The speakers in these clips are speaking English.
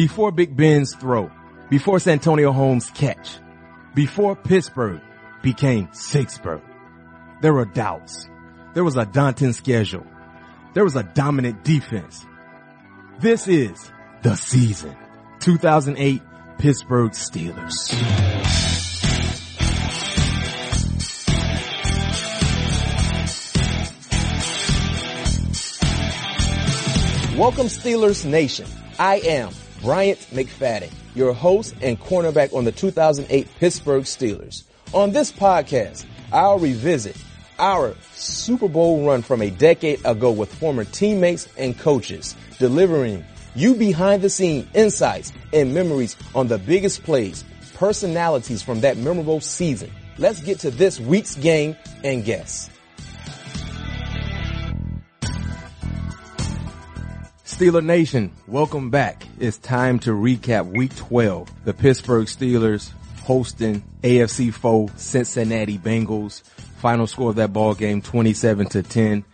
Before Big Ben's throw, before Santonio Holmes' catch, before Pittsburgh became Sixburgh, there were doubts. There was a daunting schedule. There was a dominant defense. This is the season. 2008 Pittsburgh Steelers. Welcome Steelers Nation. I am Bryant McFadden, your host and cornerback on the 2008 Pittsburgh Steelers. On this podcast, I'll revisit our Super Bowl run from a decade ago with former teammates and coaches, delivering you behind the scene insights and memories on the biggest plays, personalities from that memorable season. Let's get to this week's game and guests. Steeler Nation, welcome back. It's time to recap week 12. The Pittsburgh Steelers hosting AFC foe Cincinnati Bengals. Final score of that ball game 27 to 10.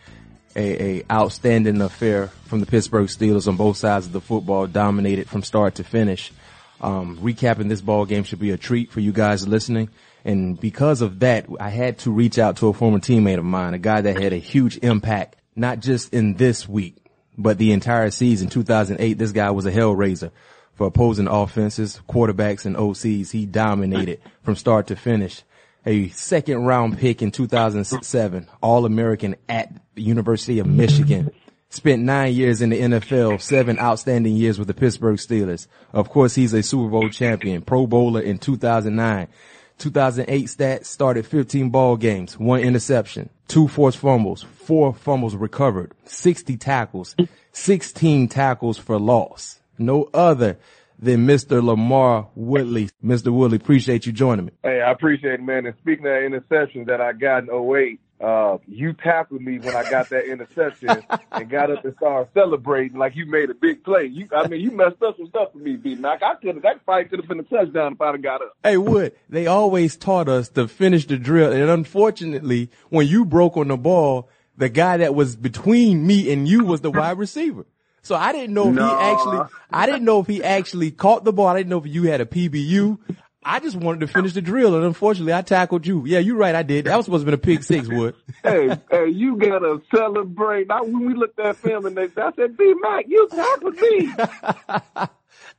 A, a outstanding affair from the Pittsburgh Steelers on both sides of the football, dominated from start to finish. Um, recapping this ball game should be a treat for you guys listening. And because of that, I had to reach out to a former teammate of mine, a guy that had a huge impact, not just in this week, but the entire season, 2008, this guy was a hellraiser for opposing offenses, quarterbacks, and OCs. He dominated from start to finish. A second round pick in 2007, All-American at the University of Michigan. Spent nine years in the NFL, seven outstanding years with the Pittsburgh Steelers. Of course, he's a Super Bowl champion, Pro Bowler in 2009. 2008 stats started 15 ball games, one interception, two forced fumbles, four fumbles recovered, 60 tackles, 16 tackles for loss. No other than Mr. LaMarr Woodley. Mr. Woodley, appreciate you joining me. Hey, I appreciate it, man. And speaking of interceptions that I got in 08, uh, you tackled me when I got that interception and got up and started celebrating like you made a big play. You, I mean, you messed up some stuff for me, B. Mac. I could have, that fight could have been a touchdown if I'd have got up. Hey, Wood, they always taught us to finish the drill. And unfortunately, when you broke on the ball, the guy that was between me and you was the wide receiver. So I didn't know if No. he actually, I didn't know if he actually caught the ball. I didn't know if you had a PBU. I just wanted to finish the drill, and unfortunately, I tackled you. Yeah, you're right. I did. That was supposed to be a pick six, Wood. hey, hey, you gotta celebrate. Now, when we looked at film and they, I said, B. Mac, you tackled me.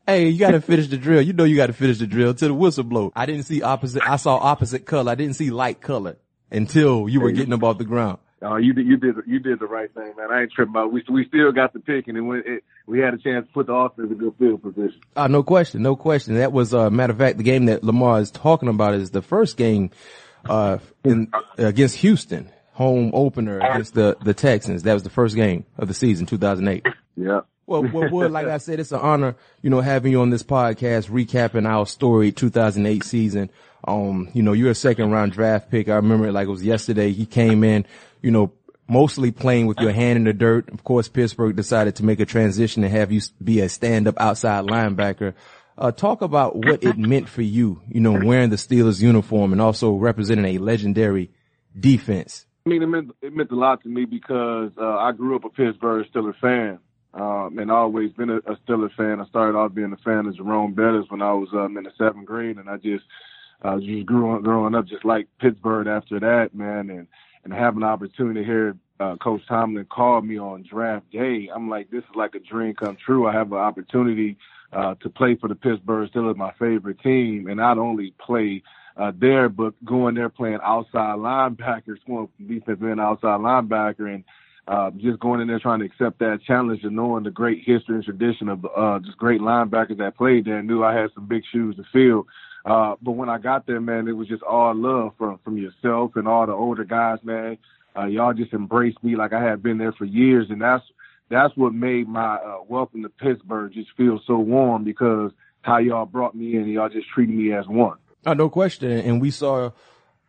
Hey, you got to finish the drill. You know you got to finish the drill till the whistle blow. I didn't see opposite. I saw opposite color. I didn't see light color until you were getting them off the ground. Oh, you did, you did, you did the right thing, man. I ain't tripping about. It. We we still got the pick, and it, went- it, we had a chance to put the offense in a good field position. Uh, no question, no question. That was, uh, matter of fact, the game that LaMarr is talking about is the first game, uh, in, against Houston, home opener against the, the Texans. That was the first game of the season, 2008. Yeah. Well, well, Wood, like I said, it's an honor, you know, having you on this podcast, recapping our story, 2008 season. Um, you know, you're a second round draft pick. I remember it like it was yesterday. He came in, you know, mostly playing with your hand in the dirt. Of course, Pittsburgh decided to make a transition and have you be a stand up outside linebacker. Uh, talk about what it meant for you, you know, wearing the Steelers uniform and also representing a legendary defense. I mean, it meant it meant a lot to me because uh, I grew up a Pittsburgh Steelers fan, um, and always been a, a Steelers fan. I started off being a fan of Jerome Bettis when I was um, in the seventh grade, and I just uh, just grew on, growing up just like Pittsburgh after that, man, and and having an opportunity to hear uh, Coach Tomlin call me on draft day. I'm like, this is like a dream come true. I have an opportunity uh, to play for the Pittsburgh Steelers, my favorite team, and not only play uh, there, but going there playing outside linebacker, from defense and outside linebacker, and uh, just going in there trying to accept that challenge and knowing the great history and tradition of uh, just great linebackers that played there. Knew I had some big shoes to fill. Uh, but when I got there, man, it was just all love from from yourself and all the older guys, man. Uh, y'all just embraced me like I had been there for years, and that's that's what made my uh, welcome to Pittsburgh just feel so warm because how y'all brought me in, y'all just treated me as one. Uh, no question. And we saw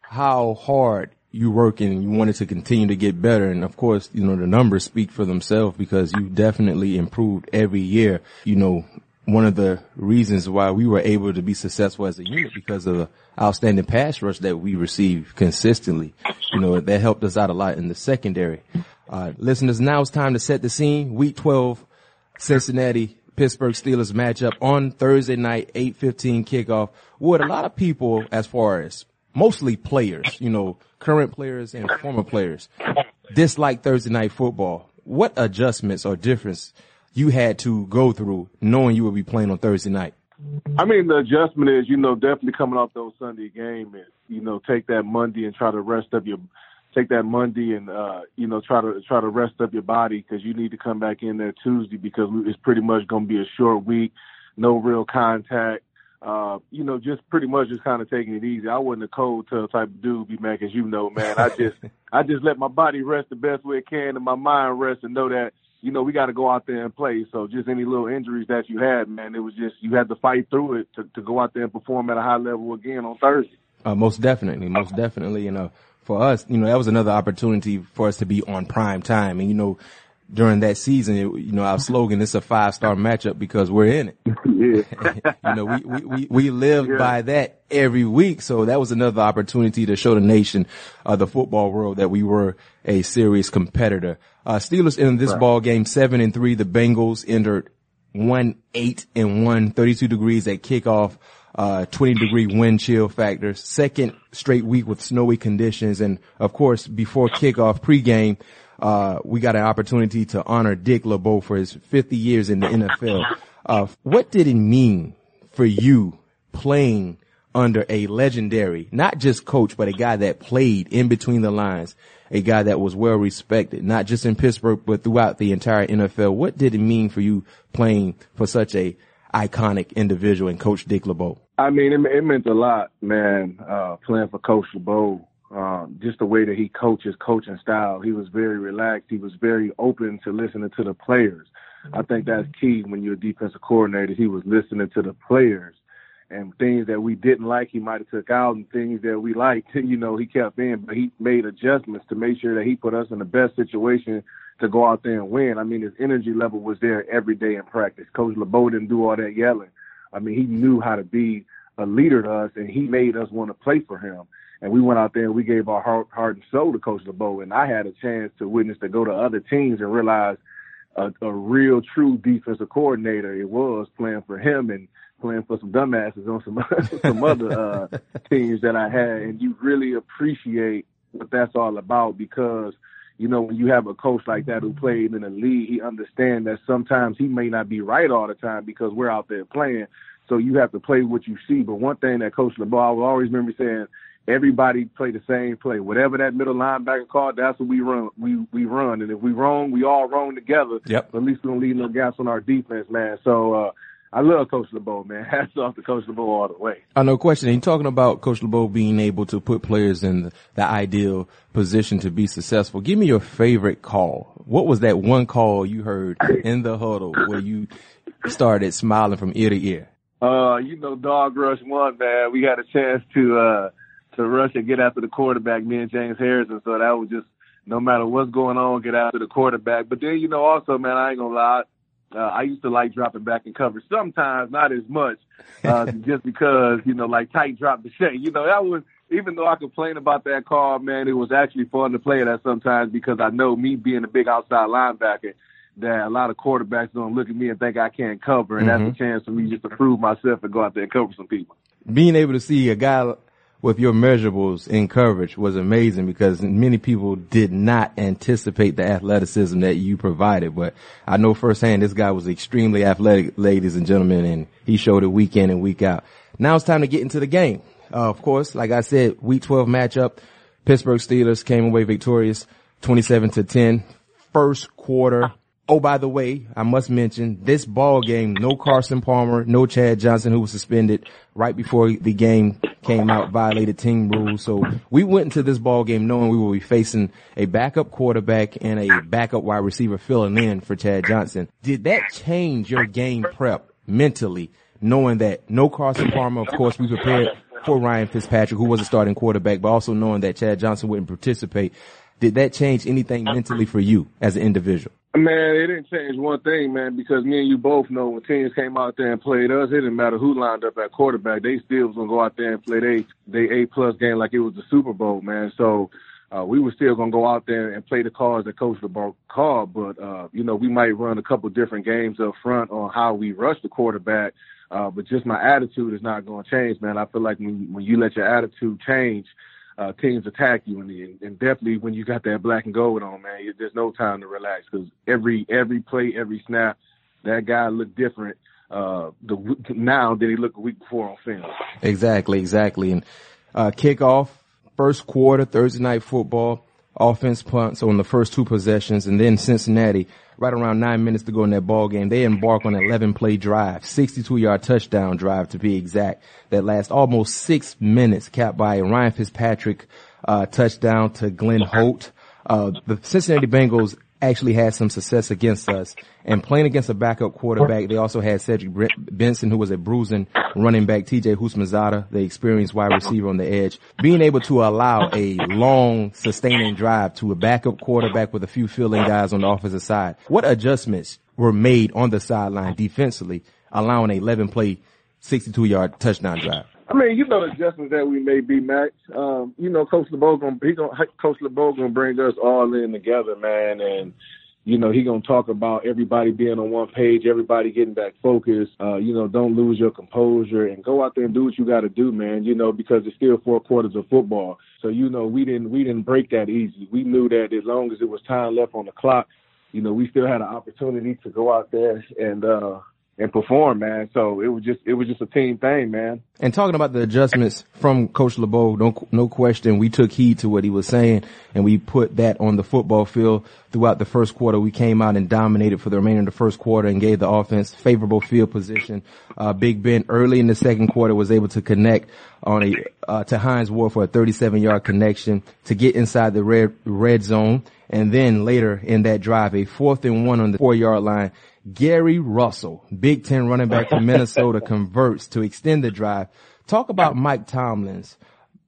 how hard you work and you wanted to continue to get better. And of course, you know, the numbers speak for themselves because you definitely improved every year. You know, one of the reasons why we were able to be successful as a unit because of the outstanding pass rush that we received consistently. You know, that helped us out a lot in the secondary. Uh, listeners, now it's time to set the scene. Week 12, Cincinnati Pittsburgh Steelers matchup on Thursday night, 8:15 kickoff. Would a lot of people, as far as mostly players, you know, current players and former players, dislike Thursday night football? What adjustments or difference you had to go through knowing you would be playing on Thursday night? I mean, the adjustment is, you know, definitely coming off those Sunday game and, you know, take that Monday and try to rest up your, take that Monday and, uh, you know, try to, try to rest up your body because you need to come back in there Tuesday because it's pretty much going to be a short week, no real contact. Uh, you know, just pretty much just kind of taking it easy. I wasn't a cold tub type of dude, B-Mac, as you know, man. I just, I just let my body rest the best way it can and my mind rest and know that, you know, we got to go out there and play. So just any little injuries that you had, man, it was just you had to fight through it to, to go out there and perform at a high level again on Thursday. Uh, most definitely, most definitely. You know, for us, you know, that was another opportunity for us to be on prime time. And you know, during that season, it, you know, our slogan is a five star matchup because we're in it. Yeah. you know, we, we, we, we lived Yeah. by that every week. So that was another opportunity to show the nation, uh, the football world that we were a serious competitor. Uh, Steelers in this Right. ball game, seven and three. The Bengals entered one eight and one, 32 degrees at kickoff, uh, 20 degree wind chill factor, second straight week with snowy conditions. And of course, before kickoff pregame, uh, we got an opportunity to honor Dick LeBeau for his 50 years in the NFL. Uh, what did it mean for you playing under a legendary, not just coach, but a guy that played in between the lines, a guy that was well respected, not just in Pittsburgh, but throughout the entire NFL. What did it mean for you playing for such a iconic individual and coach Dick LeBeau? I mean, it, it meant a lot, man, uh, playing for Coach LeBeau. Um, just the way that he coaches, coaching style. He was very relaxed. He was very open to listening to the players. I think that's key when you're a defensive coordinator. He was listening to the players and things that we didn't like, he might have took out and things that we liked, you know, he kept in, but he made adjustments to make sure that he put us in the best situation to go out there and win. I mean, his energy level was there every day in practice. Coach LeBeau didn't do all that yelling. I mean, he knew how to be a leader to us and he made us want to play for him. And we went out there and we gave our heart, heart and soul to Coach LeBeau. And I had a chance to witness to go to other teams and realize a, a real, true defensive coordinator it was playing for him and playing for some dumbasses on some some other uh, teams that I had. And you really appreciate what that's all about because you know when you have a coach like that who played in the league, he understands that sometimes he may not be right all the time because we're out there playing. So you have to play what you see. But one thing that Coach LeBeau, I will always remember saying, everybody play the same play. Whatever that middle linebacker called, that's what we run. We we run, and if we wrong, we all wrong together. Yep. But at least we don't leave no gaps on our defense, man. So uh, I love Coach LeBeau, man. Hats off to Coach LeBeau all the way. I know question. And talking about Coach LeBeau being able to put players in the, the ideal position to be successful. Give me your favorite call. What was that one call you heard in the huddle where you started smiling from ear to ear? Uh, you know, dog rush one, man. We had a chance to uh to rush and get after the quarterback, me and James Harrison. So that was just no matter what's going on, get after the quarterback. But then, you know, also, man, I ain't gonna lie. Uh, I used to like dropping back in coverage. Sometimes, not as much, uh, just because, you know, like tight drop the shake. You know, that was, even though I complain about that call, man, it was actually fun to play that sometimes because I know me being a big outside linebacker, that a lot of quarterbacks don't look at me and think I can't cover. And Mhm. that's a chance for me just to prove myself and go out there and cover some people. Being able to see a guy with your measurables in coverage was amazing because many people did not anticipate the athleticism that you provided. But I know firsthand this guy was extremely athletic, ladies and gentlemen, and he showed it week in and week out. Now it's time to get into the game. Uh, of course, like I said, week 12 matchup, Pittsburgh Steelers came away victorious 27 to 10. First quarter. Oh, by the way, I must mention this ball game, no Carson Palmer, no Chad Johnson who was suspended right before the game came out, violated team rules. So we went into this ball game knowing we would be facing a backup quarterback and a backup wide receiver filling in for Chad Johnson. Did that change your game prep mentally, knowing that no Carson Palmer, of course, we prepared for Ryan Fitzpatrick, who was a starting quarterback, but also knowing that Chad Johnson wouldn't participate. Did that change anything mentally for you as an individual? Man, it didn't change one thing, man, because me and you both know when teams came out there and played us, it didn't matter who lined up at quarterback. They still was gonna go out there and play they they A plus game like it was the Super Bowl, man. So uh, we were still going to go out there and play the cards that Coach LeBeau called, but, uh, you know, we might run a couple different games up front on how we rush the quarterback. Uh, but just my attitude is not going to change, man. I feel like when, when you let your attitude change, teams attack you, and, and definitely when you got that black and gold on, man, there's no time to relax because every every play, every snap, that guy looked different uh, the now than he looked a week before on film. Exactly, exactly, and uh, kickoff first quarter Thursday night football offense punts on the first two possessions, and then Cincinnati right around nine minutes to go in that ball game, they embark on an 11 play drive, 62 yard touchdown drive to be exact, that lasts almost six minutes, capped by a Ryan Fitzpatrick, uh, touchdown to Glenn Holt. Uh, the Cincinnati Bengals actually had some success against us. And playing against a backup quarterback, they also had Cedric Benson, who was a bruising running back, TJ Houshmandzadeh, the experienced wide receiver on the edge. Being able to allow a long, sustaining drive to a backup quarterback with a few filling guys on the offensive side. What adjustments were made on the sideline defensively, allowing a 11 play, 62 yard touchdown drive? I mean, you know the adjustments that we may be, Max. Um, you know, Coach LeBeau gonna he gonna Coach LeBeau gonna bring us all in together, man, and you know he gonna talk about everybody being on one page, everybody getting back focused. Uh, you know, don't lose your composure and go out there and do what you got to do, man. You know, because it's still four quarters of football. So you know, we didn't we didn't break that easy. We knew that as long as it was time left on the clock, you know, we still had an opportunity to go out there and uh and perform, man. So it was just it was just a team thing, man. And talking about the adjustments from Coach LeBeau, no no question, we took heed to what he was saying, and we put that on the football field throughout the first quarter. We came out and dominated for the remainder of the first quarter and gave the offense favorable field position. Uh, Big Ben early in the second quarter was able to connect on a uh, to Hines Ward for a 37 yard connection to get inside the red red zone, and then later in that drive, a fourth and one on the four yard line Gary Russell, Big Ten running back from Minnesota, converts to extend the drive. Talk about Mike Tomlin's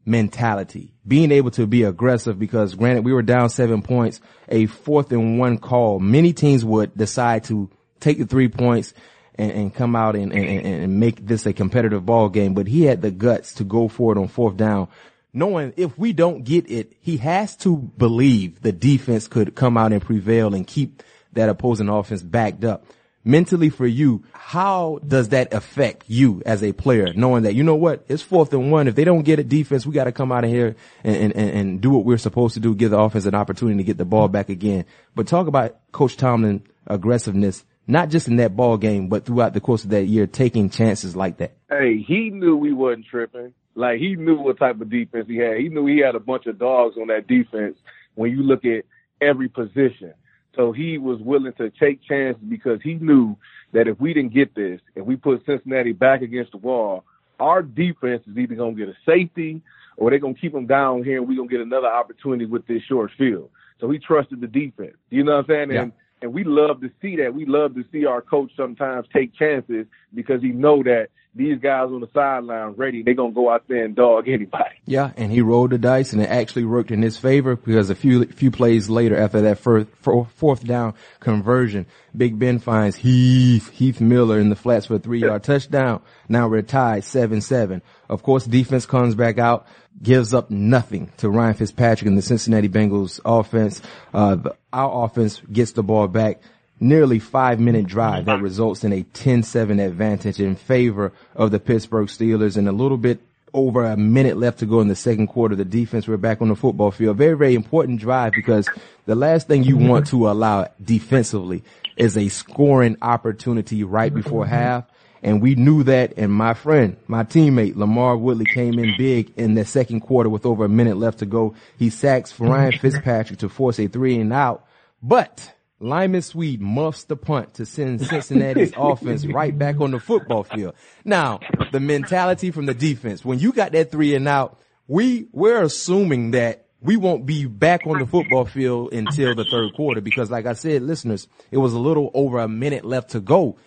mentality, being able to be aggressive because granted we were down seven points, a fourth and one call. Many teams would decide to take the three points and, and come out and, and, and make this a competitive ball game, but he had the guts to go for it on fourth down. Knowing if we don't get it, he has to believe the defense could come out and prevail and keep that opposing offense backed up. Mentally for you, how does that affect you as a player, knowing that, you know what, it's fourth and one. If they don't get it defense, we got to come out of here and, and, and do what we're supposed to do, give the offense an opportunity to get the ball back again. But talk about Coach Tomlin aggressiveness, not just in that ball game, but throughout the course of that year, taking chances like that. Hey, he knew we wasn't tripping. Like he knew what type of defense he had. He knew he had a bunch of dogs on that defense when you look at every position. So he was willing to take chances because he knew that if we didn't get this, if we put Cincinnati back against the wall, our defense is either going to get a safety or they're going to keep them down here and we're going to get another opportunity with this short field. So he trusted the defense. You know what I'm saying? Yeah. And we love to see that. We love to see our coach sometimes take chances because he know that these guys on the sideline ready, they're gonna go out there and dog anybody. Yeah, and he rolled the dice and it actually worked in his favor because a few few plays later after that first fourth down conversion, Big Ben finds Heath Heath Miller in the flats for a three yard touchdown. Now we're tied seven seven. Of course, defense comes back out, gives up nothing to Ryan Fitzpatrick and the Cincinnati Bengals offense. Uh, our offense gets the ball back nearly five minute drive that results in a 10-7 advantage in favor of the Pittsburgh Steelers and a little bit over a minute left to go in the second quarter. The defense were back on the football field. Very, very important drive because the last thing you want to allow defensively is a scoring opportunity right before half. And we knew that. And my friend, my teammate, LaMarr Woodley came in big in the second quarter with over a minute left to go. He sacks Ryan Fitzpatrick to force a three and out. But Limas Sweed muffs the punt to send Cincinnati's offense right back on the football field. Now, the mentality from the defense, when you got that three and out, we, we're assuming that we won't be back on the football field until the third quarter because like I said, listeners, it was a little over a minute left to go.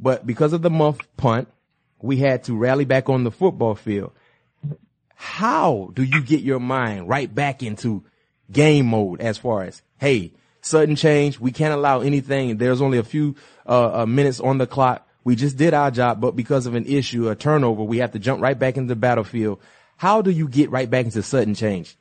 But because of the muff punt, we had to rally back on the football field. How do you get your mind right back into game mode as far as, hey, sudden change. We can't allow anything. There's only a few uh, uh, minutes on the clock. We just did our job, but because of an issue, a turnover, we have to jump right back into the battlefield. How do you get right back into sudden change?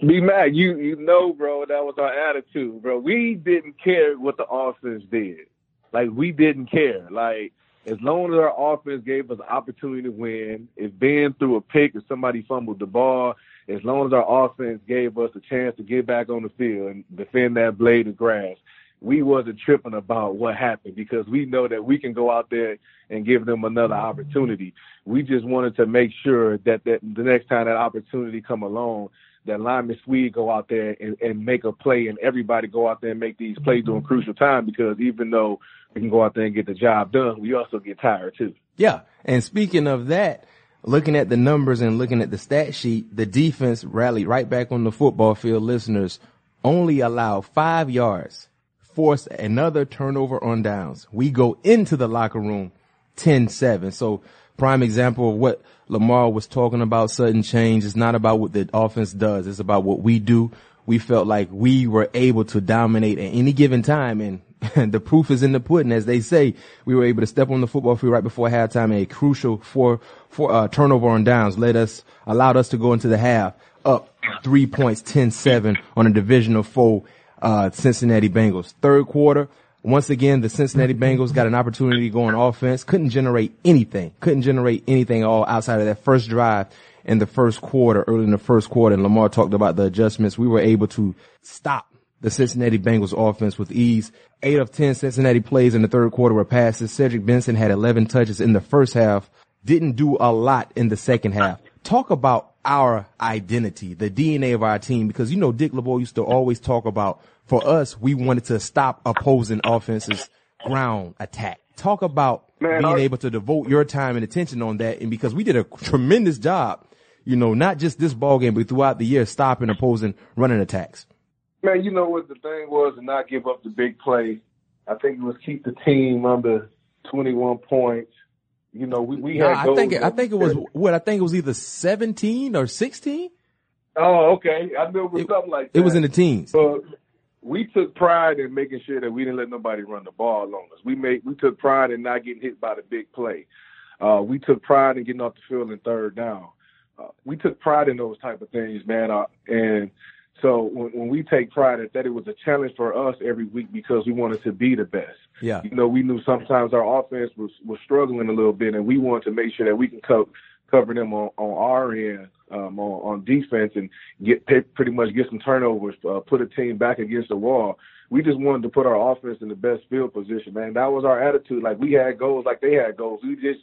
Be mad. you you know, bro, that was our attitude, bro. We didn't care what the offense did. Like we didn't care. Like as long as our offense gave us an opportunity to win, if Ben threw a pick or somebody fumbled the ball, as long as our offense gave us a chance to get back on the field and defend that blade of grass, we wasn't tripping about what happened because we know that we can go out there and give them another opportunity. We just wanted to make sure that, that the next time that opportunity come along, that Limas Sweed go out there and, and make a play and everybody go out there and make these plays during crucial time because even though we can go out there and get the job done, we also get tired too. Yeah. And speaking of that, looking at the numbers and looking at the stat sheet, the defense rallied right back on the football field. Listeners only allow five yards, force another turnover on downs. We go into the locker room 10-7. So prime example of what LaMarr was talking about sudden change. It's not about what the offense does. It's about what we do. We felt like we were able to dominate at any given time and the proof is in the pudding, as they say. We were able to step on the football field right before halftime. A crucial four, four, uh, turnover on downs led us, allowed us to go into the half up three points, 10-7 on a divisional foe, uh, Cincinnati Bengals. Third quarter, once again, the Cincinnati Bengals got an opportunity to go on offense, couldn't generate anything, couldn't generate anything all outside of that first drive in the first quarter, early in the first quarter. And LaMarr talked about the adjustments. We were able to stop the Cincinnati Bengals offense with ease. Eight of 10 Cincinnati plays in the third quarter were passes. Cedric Benson had 11 touches in the first half, didn't do a lot in the second half. Talk about our identity, the DNA of our team, because you know, Dick LeBeau used to always talk about for us, we wanted to stop opposing offenses ground attack. Talk about Man, being able to devote your time and attention on that. And because we did a tremendous job, you know, not just this ball game, but throughout the year, stopping opposing running attacks. Man, you know what the thing was to not give up the big play. I think it was keep the team under 21 points. You know, we, we had. I think it, I think it was what I think it was either 17 or 16. Oh, okay. I knew it was it, something like that. It was in the teens. But we took pride in making sure that we didn't let nobody run the ball on us. We made we took pride in not getting hit by the big play. Uh, we took pride in getting off the field in third down. Uh, we took pride in those type of things, man. Uh, and so when, when we take pride in that, it was a challenge for us every week because we wanted to be the best. Yeah. You know, we knew sometimes our offense was was struggling a little bit, and we wanted to make sure that we can cope cover them on, on our end um, on, on defense and get pretty much get some turnovers, uh, put a team back against the wall. We just wanted to put our offense in the best field position, man. That was our attitude. Like we had goals, like they had goals. We just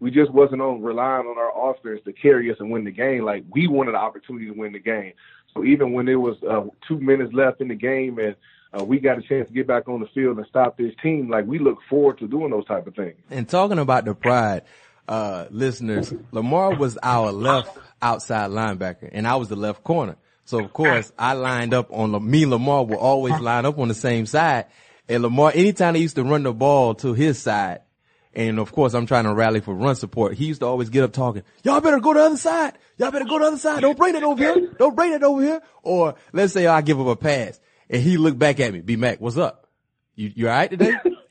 we just wasn't on relying on our offense to carry us and win the game. Like we wanted the opportunity to win the game. So even when there was uh, two minutes left in the game and uh, we got a chance to get back on the field and stop this team. Like we look forward to doing those type of things. And talking about the pride, uh, listeners, LaMarr was our left outside linebacker and I was the left corner. So of course I lined up on, me and LaMarr will always line up on the same side. And LaMarr, anytime they used to run the ball to his side, and of course I'm trying to rally for run support, he used to always get up talking, y'all better go to the other side. Y'all better go to the other side. Don't bring it over here. Don't bring it over here. Or let's say I give him a pass and he looked back at me, B Mac, what's up? You, you alright today?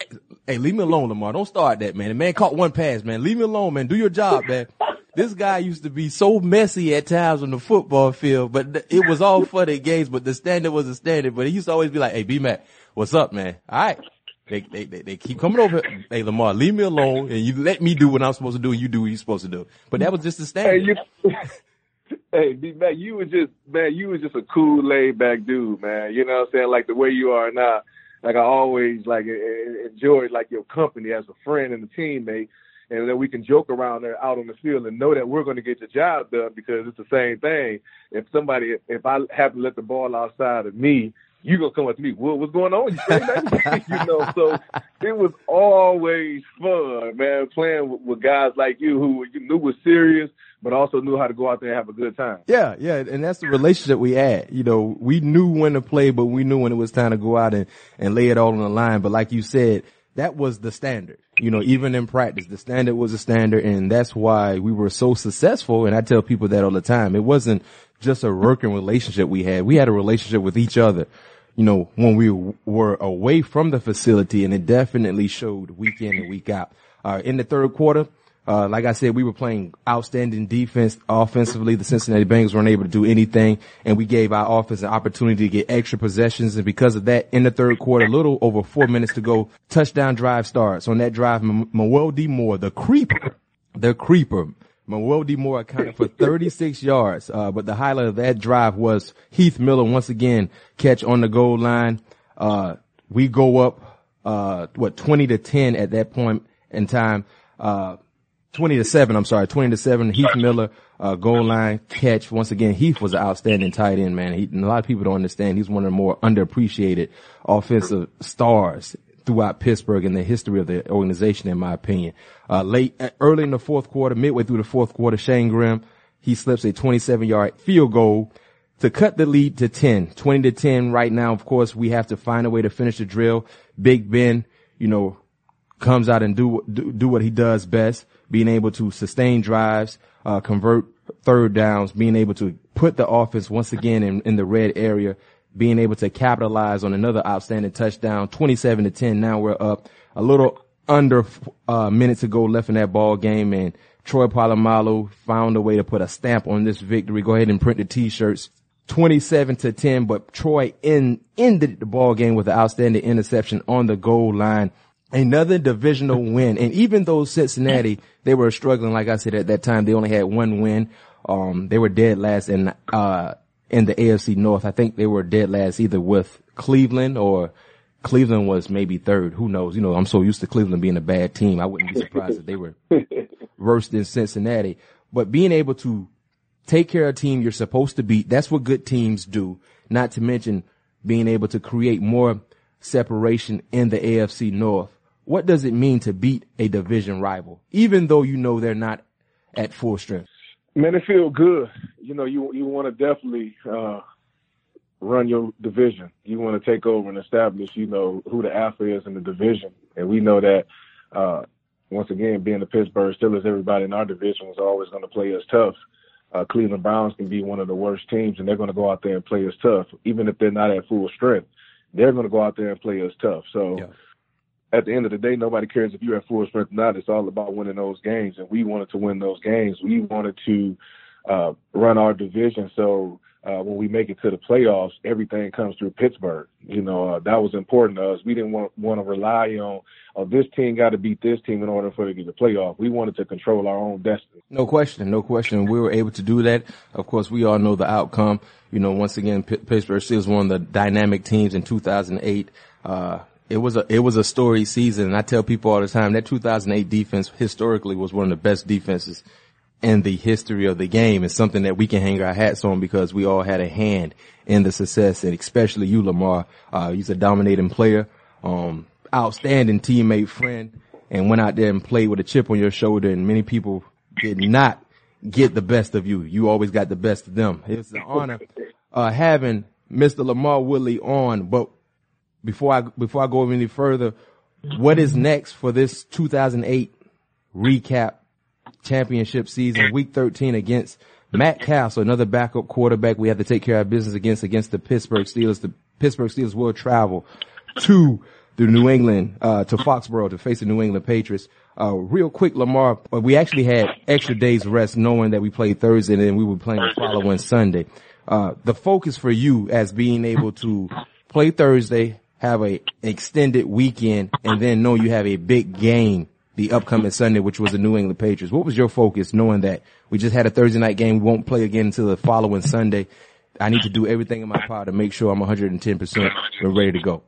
Hey, leave me alone, LaMarr. Don't start that, man. The man caught one pass, man. Leave me alone, man. Do your job, man. This guy used to be so messy at times on the football field, but it was all for the games, but the standard was a standard. But he used to always be like, hey, B-Mac, what's up, man? All right. They, they, they, they keep coming over. Hey, LaMarr, leave me alone and you let me do what I'm supposed to do and you do what you're supposed to do. But that was just the standard. Hey, you, hey B-Mac, you was just, man, you was just a cool laid back dude, man. You know what I'm saying? Like the way you are now like I always like enjoyed like your company as a friend and a teammate, and that we can joke around there out on the field and know that we're going to get the job done because it's the same thing. If somebody, if I have to let the ball outside of me, you gonna come up to me, what, what's going on? You, you know, so it was always fun, man, playing with, with guys like you who you knew was serious, but also knew how to go out there and have a good time. Yeah, yeah, and that's the relationship we had. You know, we knew when to play, but we knew when it was time to go out and, and lay it all on the line. But like you said, that was the standard. You know, even in practice, the standard was a standard, and that's why we were so successful. And I tell people that all the time. It wasn't just a working relationship we had. We had a relationship with each other you know, when we were away from the facility and it definitely showed week in and week out. Uh, in the third quarter, Uh, like I said, we were playing outstanding defense offensively. The Cincinnati Bengals weren't able to do anything and we gave our offense an opportunity to get extra possessions. And because of that, in the third quarter, a little over four minutes to go, touchdown drive starts. On that drive, Mewelde Moore, the creeper, the creeper, Mewelde Moore accounted for 36 yards. Uh, but the highlight of that drive was Heath Miller once again catch on the goal line. Uh, we go up, uh, what, 20 to 10 at that point in time. Uh, 20 to 7, I'm sorry, 20 to 7, Heath Miller, uh, goal line catch. Once again, Heath was an outstanding tight end, man. He, a lot of people don't understand. He's one of the more underappreciated offensive stars throughout Pittsburgh in the history of the organization, in my opinion. Uh, late, uh, early in the fourth quarter, midway through the fourth quarter, Shayne Graham, he slips a 27 yard field goal to cut the lead to 10, 20 to 10 right now. Of course, we have to find a way to finish the drill. Big Ben, you know, comes out and do, do, do what he does best being able to sustain drives, uh, convert third downs, being able to put the offense once again in, in the red area, being able to capitalize on another outstanding touchdown, 27 to 10. Now we're up a little under a uh, to go left in that ball game and Troy Polamalu found a way to put a stamp on this victory. Go ahead and print the t-shirts. 27 to 10, but Troy in, ended the ball game with an outstanding interception on the goal line another divisional win. And even though Cincinnati, they were struggling, like I said at that time, they only had one win. Um, they were dead last in, uh, in the AFC North. I think they were dead last either with Cleveland or Cleveland was maybe third. Who knows? You know, I'm so used to Cleveland being a bad team. I wouldn't be surprised if they were worse than Cincinnati. But being able to take care of a team you're supposed to beat, that's what good teams do. Not to mention being able to create more separation in the AFC North what does it mean to beat a division rival, even though you know they're not at full strength? Man, it feels good. You know, you you want to definitely uh, run your division. You want to take over and establish, you know, who the alpha is in the division. And we know that, uh, once again, being the Pittsburgh Steelers, everybody in our division was always going to play us tough. Uh, Cleveland Browns can be one of the worst teams, and they're going to go out there and play us tough, even if they're not at full strength. They're going to go out there and play us tough. So. Yeah at the end of the day, nobody cares if you're at full strength or not. It's all about winning those games, and we wanted to win those games. We wanted to uh, run our division, so uh, when we make it to the playoffs, everything comes through Pittsburgh. You know, uh, that was important to us. We didn't want, want to rely on, oh, this team got to beat this team in order for to get the playoff. We wanted to control our own destiny. No question, no question. We were able to do that. Of course, we all know the outcome. You know, once again, P- Pittsburgh is one of the dynamic teams in 2008. Uh, it was a it was a story season, and I tell people all the time that 2008 defense historically was one of the best defenses in the history of the game. It's something that we can hang our hats on because we all had a hand in the success, and especially you, LaMarr. Uh, he's a dominating player, um, outstanding teammate, friend, and went out there and played with a chip on your shoulder. And many people did not get the best of you. You always got the best of them. It's an honor uh, having Mr. LaMarr Woodley on, but before I before I go any further, what is next for this 2008 recap championship season, week 13 against Matt Cassel, another backup quarterback we have to take care of business against against the Pittsburgh Steelers. The Pittsburgh Steelers will travel to the New England, uh, to Foxborough to face the New England Patriots. Uh, real quick, LaMarr, we actually had extra days rest knowing that we played Thursday and then we were playing the following Sunday. Uh, the focus for you as being able to play Thursday, have a extended weekend and then know you have a big game the upcoming Sunday, which was the New England Patriots. What was your focus knowing that we just had a Thursday night game? We won't play again until the following Sunday. I need to do everything in my power to make sure I'm 110% ready to go.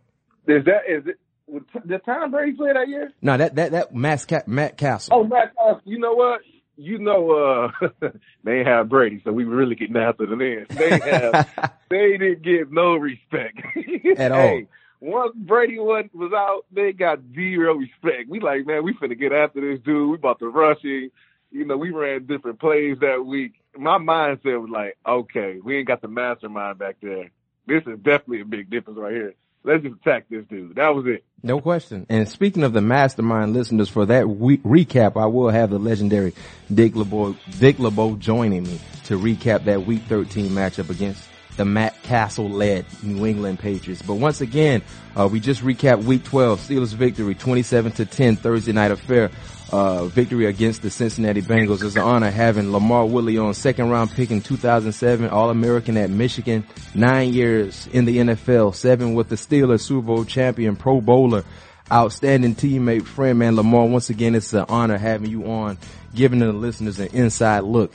Is that, is it, did Tom Brady play that year? No, that, that, that Matt, Matt Cassel. Oh, Matt Cassel. You know what? You know, uh, they have Brady, so we were really getting after the end. They have, they didn't give no respect. At all once Brady was, was out, they got zero respect. We like, man, we finna get after this dude. We about to rush him. You know, we ran different plays that week. My mindset was like, okay, we ain't got the mastermind back there. This is definitely a big difference right here. Let's just attack this dude. That was it. No question. And speaking of the mastermind listeners, for that week recap, I will have the legendary Dick LeBeau, Dick LeBeau joining me to recap that week 13 matchup against the Matt Cassel led New England Patriots. But once again, uh, we just recap week 12, Steelers victory 27 to 10 Thursday night affair. uh, victory against the Cincinnati Bengals. It's an honor having LaMarr Woodley on second round pick in 2007, All American at Michigan, nine years in the NFL, seven with the Steelers, Super Bowl champion, Pro Bowler, outstanding teammate, friend, man. LaMarr, once again, it's an honor having you on, giving the listeners an inside look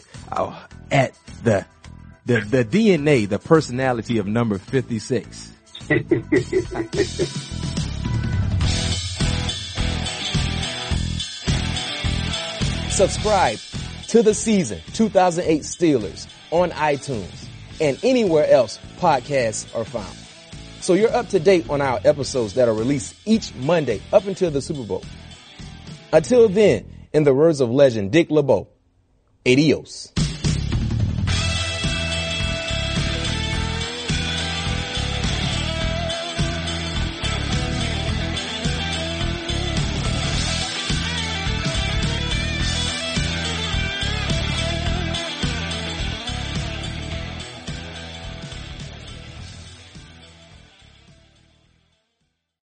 at the, the, the DNA, the personality of number 56. Subscribe to the season 2008 Steelers on iTunes and anywhere else podcasts are found. So you're up to date on our episodes that are released each Monday up until the Super Bowl. Until then, in the words of legend Dick LeBeau, adios.